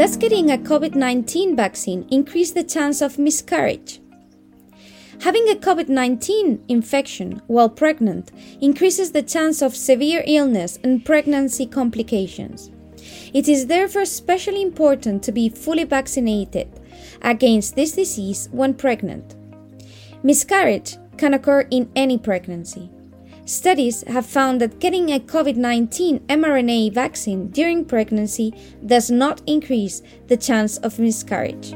Does getting a COVID 19 vaccine increase the chance of miscarriage? Having a COVID 19 infection while pregnant increases the chance of severe illness and pregnancy complications. It is therefore especially important to be fully vaccinated against this disease when pregnant. Miscarriage can occur in any pregnancy. Studies have found that getting a COVID 19 mRNA vaccine during pregnancy does not increase the chance of miscarriage.